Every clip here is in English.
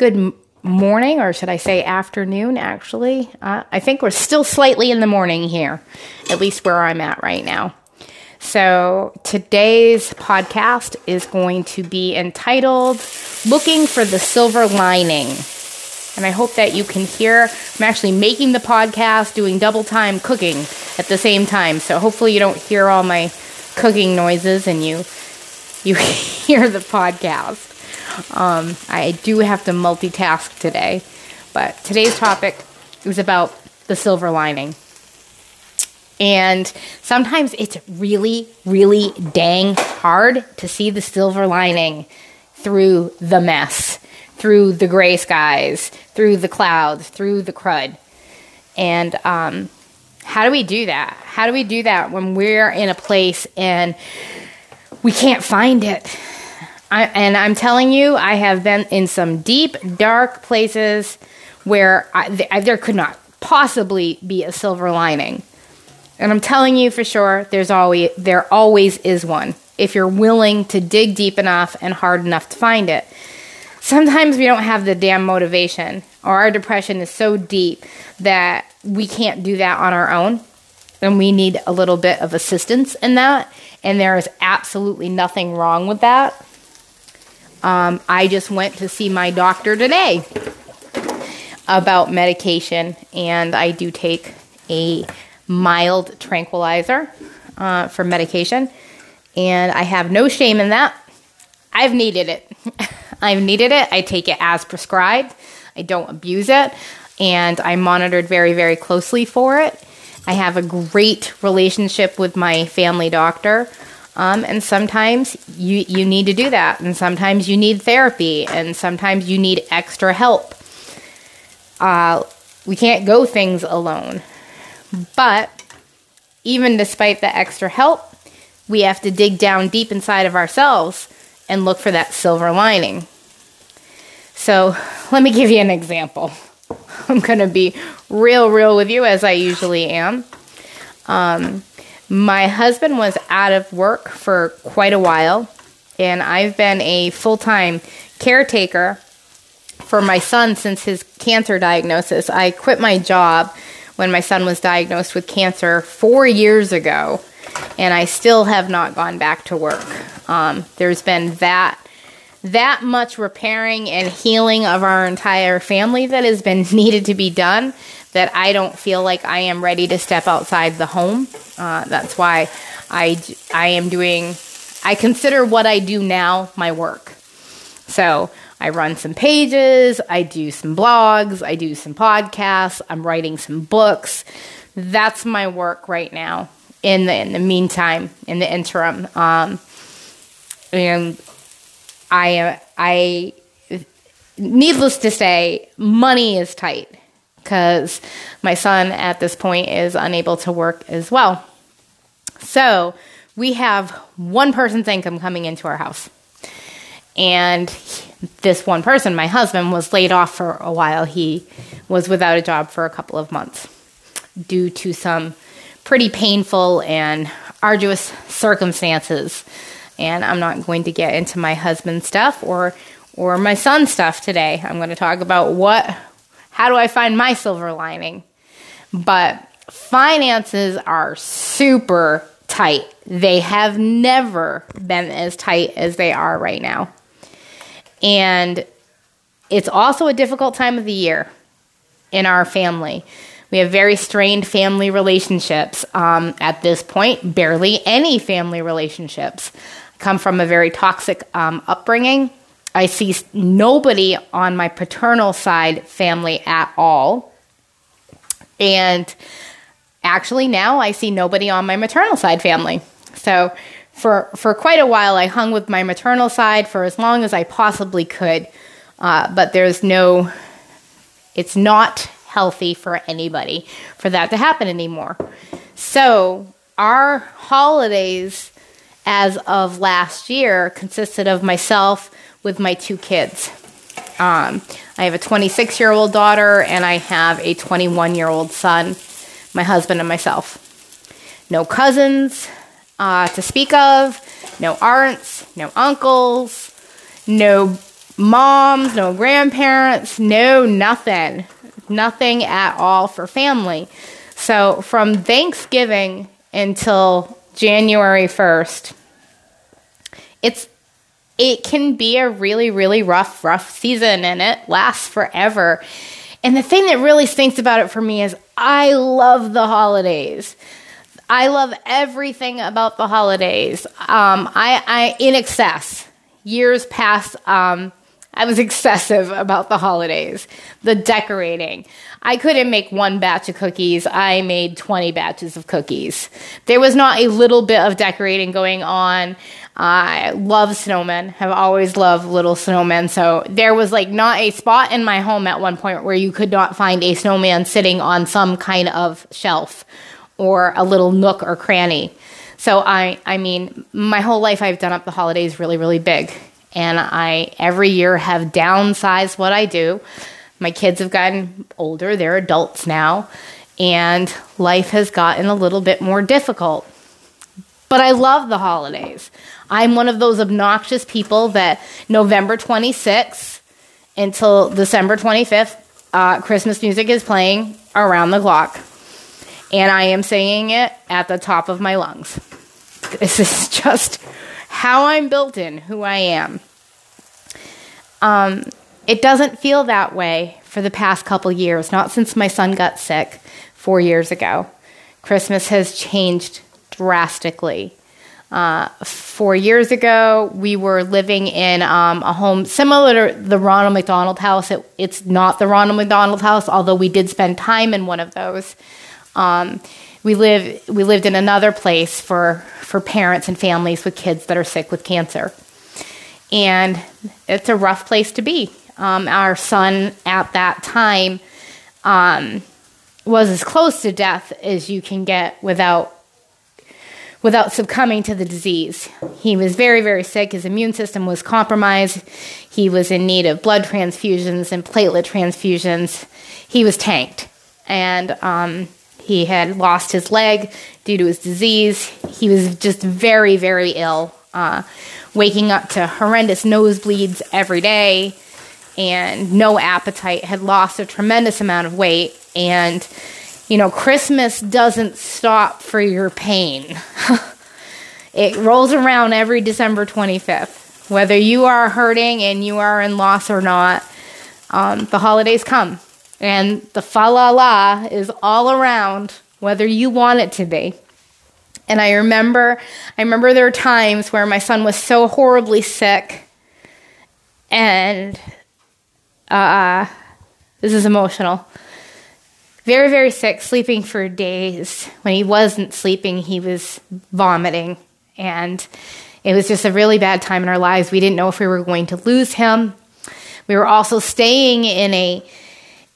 good morning, or should I say afternoon, actually. Uh, I think we're still slightly in the morning here, at least where I'm at right now. So today's podcast is going to be entitled Looking for the Silver Lining. And I hope that you can hear. I'm actually making the podcast, doing double time cooking at the same time. So hopefully you don't hear all my cooking noises and you you hear the podcast. Um, I do have to multitask today, but today's topic is about the silver lining. And sometimes it's really, really dang hard to see the silver lining through the mess, through the gray skies, through the clouds, through the crud. And um, how do we do that? How do we do that when we're in a place and we can't find it? I, and I'm telling you, I have been in some deep, dark places where I, th- there could not possibly be a silver lining. And I'm telling you for sure, there's always there always is one if you're willing to dig deep enough and hard enough to find it. Sometimes we don't have the damn motivation, or our depression is so deep that we can't do that on our own, and we need a little bit of assistance in that. And there is absolutely nothing wrong with that. Um, I just went to see my doctor today about medication, and I do take a mild tranquilizer uh, for medication, and I have no shame in that. I've needed it. I've needed it. I take it as prescribed. I don't abuse it, and I'm monitored very, very closely for it. I have a great relationship with my family doctor. Um, and sometimes you, you need to do that. And sometimes you need therapy. And sometimes you need extra help. Uh, we can't go things alone. But even despite the extra help, we have to dig down deep inside of ourselves and look for that silver lining. So, let me give you an example. I'm going to be real, real with you as I usually am. Um, my husband was out of work for quite a while, and I've been a full time caretaker for my son since his cancer diagnosis. I quit my job when my son was diagnosed with cancer four years ago, and I still have not gone back to work. Um, there's been that that much repairing and healing of our entire family that has been needed to be done that I don't feel like I am ready to step outside the home. Uh, that's why I, I am doing, I consider what I do now my work. So I run some pages, I do some blogs, I do some podcasts, I'm writing some books. That's my work right now. In the in the meantime, in the interim, um, and I I needless to say, money is tight because my son at this point is unable to work as well. So we have one person's income coming into our house. And this one person, my husband, was laid off for a while. He was without a job for a couple of months due to some pretty painful and arduous circumstances. And I'm not going to get into my husband's stuff or or my son's stuff today. I'm going to talk about what how do I find my silver lining? But finances are super tight. They have never been as tight as they are right now. And it's also a difficult time of the year in our family. We have very strained family relationships. Um, at this point, barely any family relationships. I come from a very toxic um, upbringing. I see nobody on my paternal side family at all. And actually, now I see nobody on my maternal side family. So, for, for quite a while, I hung with my maternal side for as long as I possibly could. Uh, but there's no, it's not healthy for anybody for that to happen anymore. So, our holidays as of last year consisted of myself with my two kids. Um, I have a 26 year old daughter and I have a 21 year old son, my husband and myself. No cousins uh, to speak of, no aunts, no uncles, no moms, no grandparents, no nothing. Nothing at all for family. So from Thanksgiving until January 1st, it's it can be a really really rough rough season and it lasts forever. And the thing that really stinks about it for me is I love the holidays. I love everything about the holidays. Um, I, I in excess. Years past, um, I was excessive about the holidays, the decorating. I couldn't make one batch of cookies. I made 20 batches of cookies. There was not a little bit of decorating going on. I love snowmen, have always loved little snowmen. So there was like not a spot in my home at one point where you could not find a snowman sitting on some kind of shelf or a little nook or cranny. So I, I mean, my whole life I've done up the holidays really, really big and I every year have downsized what I do. My kids have gotten older, they're adults now, and life has gotten a little bit more difficult. But I love the holidays. I'm one of those obnoxious people that November 26th until December 25th, uh, Christmas music is playing around the clock. And I am singing it at the top of my lungs. This is just how I'm built in, who I am. Um, it doesn't feel that way for the past couple years, not since my son got sick four years ago. Christmas has changed drastically. Uh, four years ago, we were living in um, a home similar to the Ronald McDonald House. It, it's not the Ronald McDonald House, although we did spend time in one of those. Um, we live we lived in another place for for parents and families with kids that are sick with cancer, and it's a rough place to be. Um, our son at that time um, was as close to death as you can get without without succumbing to the disease. He was very, very sick. His immune system was compromised. He was in need of blood transfusions and platelet transfusions. He was tanked. And um, he had lost his leg due to his disease. He was just very, very ill, uh, waking up to horrendous nosebleeds every day and no appetite, had lost a tremendous amount of weight. And, you know, Christmas doesn't stop for your pain. it rolls around every December 25th. Whether you are hurting and you are in loss or not, um, the holidays come. And the fa la la is all around, whether you want it to be. And I remember, I remember there were times where my son was so horribly sick, and uh, this is emotional. Very, very sick, sleeping for days. When he wasn't sleeping, he was vomiting, and it was just a really bad time in our lives. We didn't know if we were going to lose him. We were also staying in a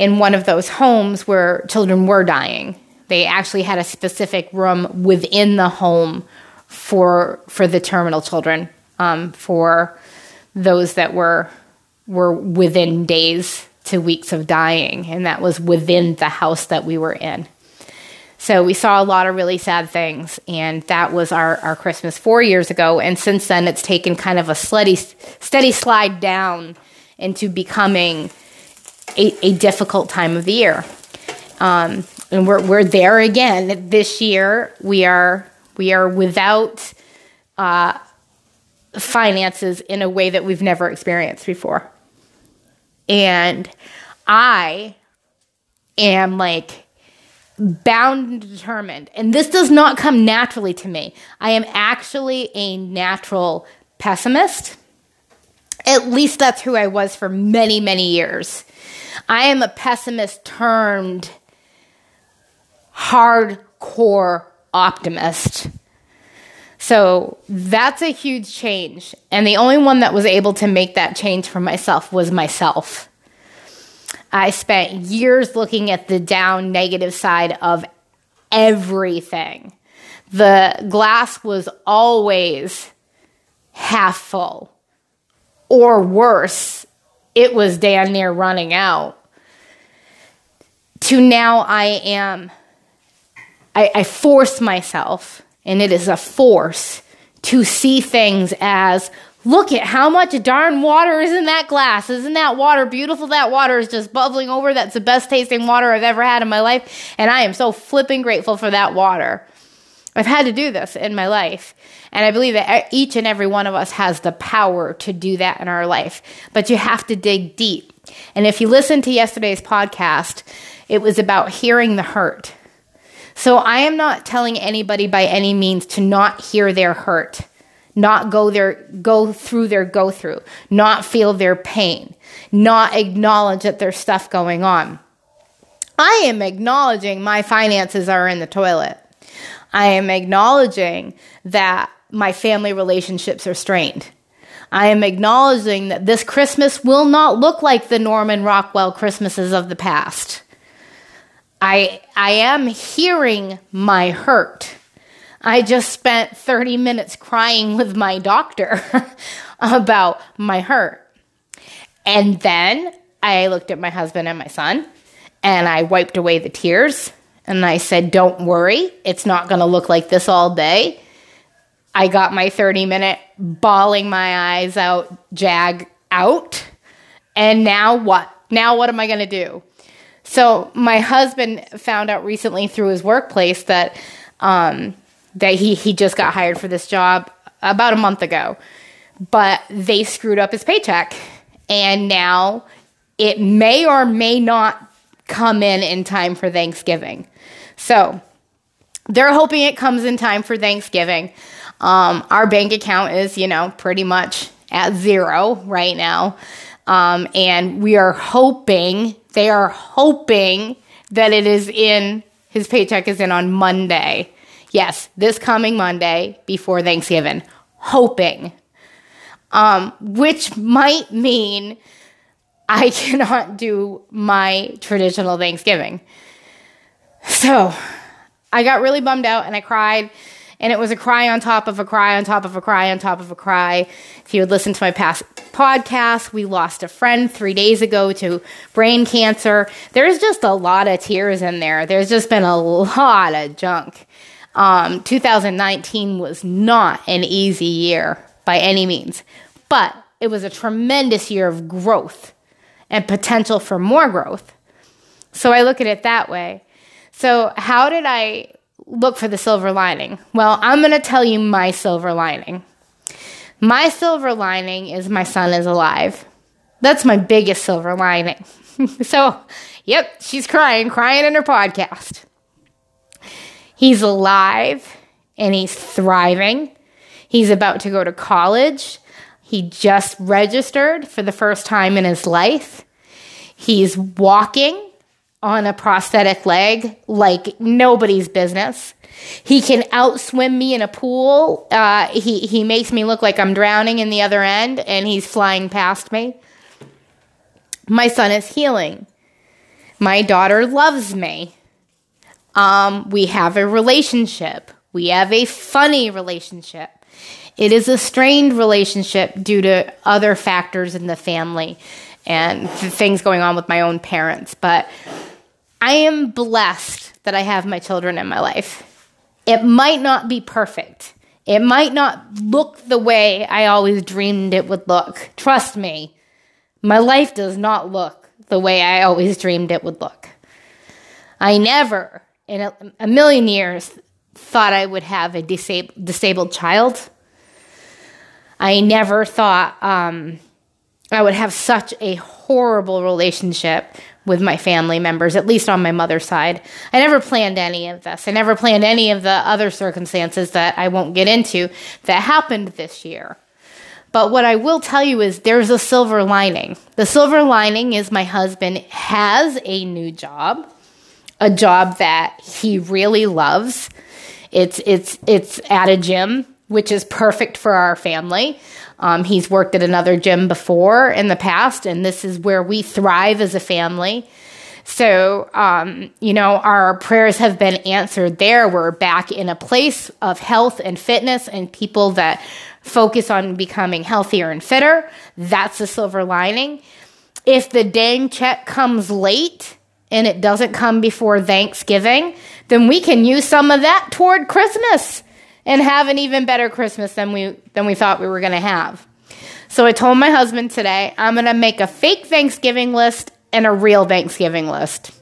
in one of those homes where children were dying. They actually had a specific room within the home for for the terminal children, um, for those that were were within days to weeks of dying, and that was within the house that we were in. So we saw a lot of really sad things, and that was our, our Christmas four years ago. And since then, it's taken kind of a steady, steady slide down into becoming a, a difficult time of the year. Um, and we're, we're there again this year. We are, we are without uh, finances in a way that we've never experienced before. And I am like bound and determined. And this does not come naturally to me. I am actually a natural pessimist. At least that's who I was for many, many years. I am a pessimist turned hardcore optimist. So that's a huge change. And the only one that was able to make that change for myself was myself. I spent years looking at the down negative side of everything. The glass was always half full, or worse, it was damn near running out. To now, I am, I, I force myself, and it is a force to see things as Look at how much darn water is in that glass. Isn't that water beautiful? That water is just bubbling over. That's the best tasting water I've ever had in my life. And I am so flipping grateful for that water. I've had to do this in my life. And I believe that each and every one of us has the power to do that in our life. But you have to dig deep. And if you listen to yesterday's podcast, it was about hearing the hurt. So I am not telling anybody by any means to not hear their hurt, not go their go through their go through, not feel their pain, not acknowledge that there's stuff going on. I am acknowledging my finances are in the toilet. I am acknowledging that my family relationships are strained. I am acknowledging that this Christmas will not look like the Norman Rockwell Christmases of the past. I, I am hearing my hurt. I just spent 30 minutes crying with my doctor about my hurt. And then I looked at my husband and my son and I wiped away the tears and I said, Don't worry, it's not going to look like this all day. I got my 30 minute bawling my eyes out, jag out. And now what? Now what am I going to do? So my husband found out recently through his workplace that um, that he he just got hired for this job about a month ago, but they screwed up his paycheck, and now it may or may not come in in time for Thanksgiving. So they're hoping it comes in time for Thanksgiving. Um, our bank account is, you know, pretty much at zero right now. Um, and we are hoping, they are hoping that it is in, his paycheck is in on Monday. Yes, this coming Monday before Thanksgiving. Hoping. Um, which might mean I cannot do my traditional Thanksgiving. So I got really bummed out and I cried. And it was a cry on top of a cry on top of a cry on top of a cry. If you would listen to my past podcast, we lost a friend three days ago to brain cancer. There's just a lot of tears in there. There's just been a lot of junk. Um, 2019 was not an easy year by any means, but it was a tremendous year of growth and potential for more growth. So I look at it that way. So, how did I look for the silver lining? Well, I'm going to tell you my silver lining. My silver lining is my son is alive. That's my biggest silver lining. so, yep, she's crying, crying in her podcast. He's alive and he's thriving. He's about to go to college. He just registered for the first time in his life. He's walking on a prosthetic leg like nobody's business. He can outswim me in a pool. Uh, he, he makes me look like I'm drowning in the other end, and he's flying past me. My son is healing. My daughter loves me. Um, we have a relationship. We have a funny relationship. It is a strained relationship due to other factors in the family and things going on with my own parents. But I am blessed that I have my children in my life. It might not be perfect. It might not look the way I always dreamed it would look. Trust me, my life does not look the way I always dreamed it would look. I never, in a, a million years, thought I would have a disab- disabled child. I never thought um, I would have such a horrible relationship with my family members, at least on my mother's side. I never planned any of this. I never planned any of the other circumstances that I won't get into that happened this year. But what I will tell you is there's a silver lining. The silver lining is my husband has a new job, a job that he really loves. It's it's it's at a gym, which is perfect for our family. Um, he's worked at another gym before in the past, and this is where we thrive as a family. So, um, you know, our prayers have been answered there. We're back in a place of health and fitness and people that focus on becoming healthier and fitter. That's the silver lining. If the dang check comes late and it doesn't come before Thanksgiving, then we can use some of that toward Christmas and have an even better Christmas than we than we thought we were going to have. So I told my husband today I'm going to make a fake Thanksgiving list and a real Thanksgiving list.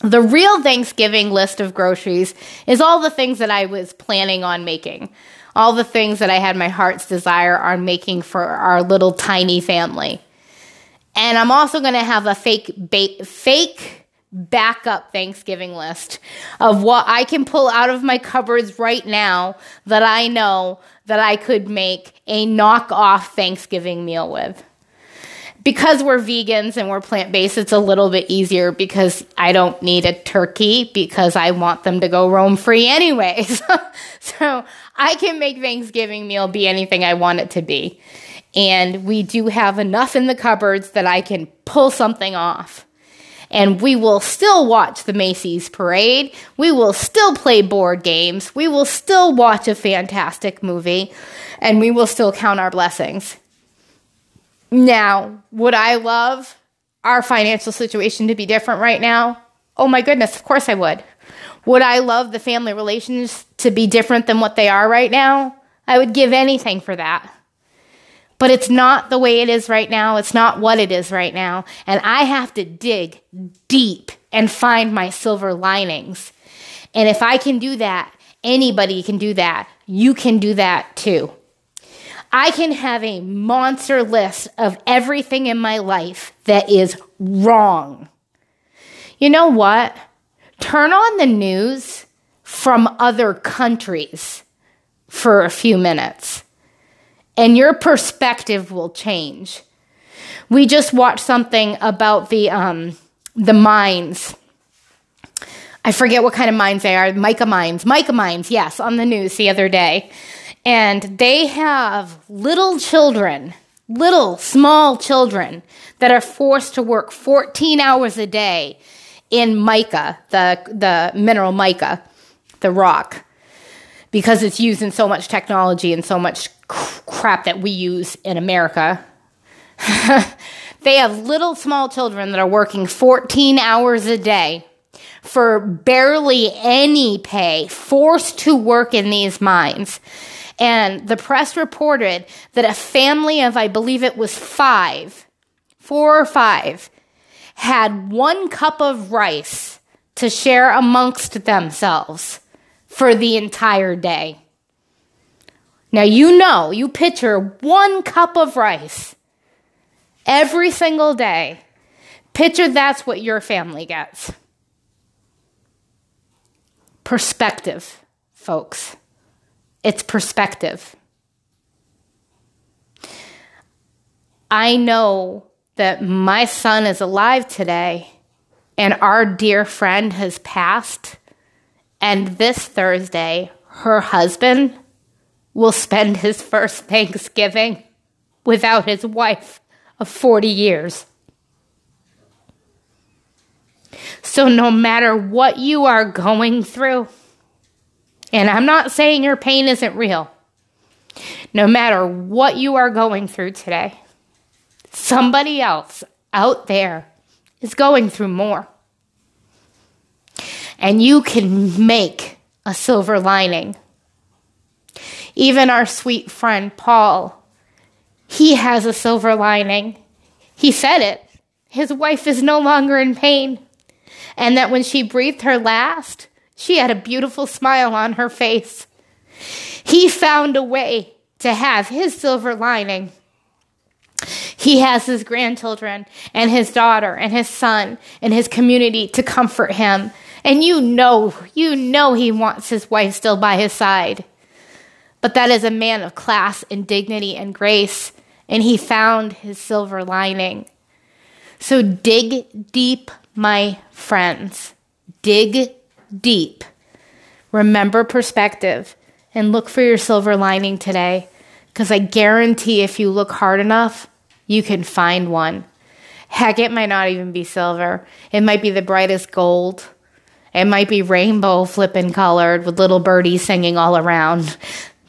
The real Thanksgiving list of groceries is all the things that I was planning on making, all the things that I had my heart's desire on making for our little tiny family. And I'm also going to have a fake ba- fake backup Thanksgiving list of what I can pull out of my cupboards right now that I know that I could make a knockoff Thanksgiving meal with because we're vegans and we're plant based, it's a little bit easier because I don't need a turkey because I want them to go roam free anyways. so I can make Thanksgiving meal be anything I want it to be. And we do have enough in the cupboards that I can pull something off. And we will still watch the Macy's parade. We will still play board games. We will still watch a fantastic movie. And we will still count our blessings. Now, would I love our financial situation to be different right now? Oh my goodness, of course I would. Would I love the family relations to be different than what they are right now? I would give anything for that. But it's not the way it is right now. It's not what it is right now. And I have to dig deep and find my silver linings. And if I can do that, anybody can do that. You can do that too. I can have a monster list of everything in my life that is wrong. You know what? Turn on the news from other countries for a few minutes, and your perspective will change. We just watched something about the um, the mines. I forget what kind of mines they are. Mica mines. Mica mines, yes, on the news the other day. And they have little children, little small children that are forced to work 14 hours a day in mica, the, the mineral mica, the rock, because it's used in so much technology and so much crap that we use in America. they have little small children that are working 14 hours a day for barely any pay, forced to work in these mines. And the press reported that a family of, I believe it was five, four or five, had one cup of rice to share amongst themselves for the entire day. Now, you know, you picture one cup of rice every single day. Picture that's what your family gets. Perspective, folks. It's perspective. I know that my son is alive today and our dear friend has passed. And this Thursday, her husband will spend his first Thanksgiving without his wife of 40 years. So, no matter what you are going through, and I'm not saying your pain isn't real. No matter what you are going through today, somebody else out there is going through more. And you can make a silver lining. Even our sweet friend Paul, he has a silver lining. He said it. His wife is no longer in pain. And that when she breathed her last, she had a beautiful smile on her face. He found a way to have his silver lining. He has his grandchildren and his daughter and his son and his community to comfort him. And you know, you know he wants his wife still by his side. But that is a man of class and dignity and grace, and he found his silver lining. So dig deep, my friends. Dig deep. Remember perspective and look for your silver lining today because I guarantee if you look hard enough, you can find one. Heck, it might not even be silver, it might be the brightest gold. It might be rainbow flipping colored with little birdies singing all around.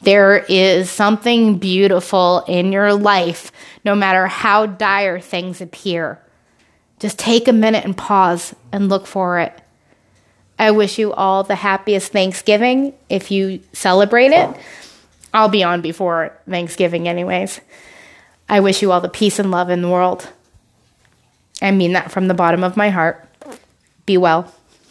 There is something beautiful in your life, no matter how dire things appear. Just take a minute and pause and look for it. I wish you all the happiest Thanksgiving if you celebrate it. I'll be on before Thanksgiving, anyways. I wish you all the peace and love in the world. I mean that from the bottom of my heart. Be well.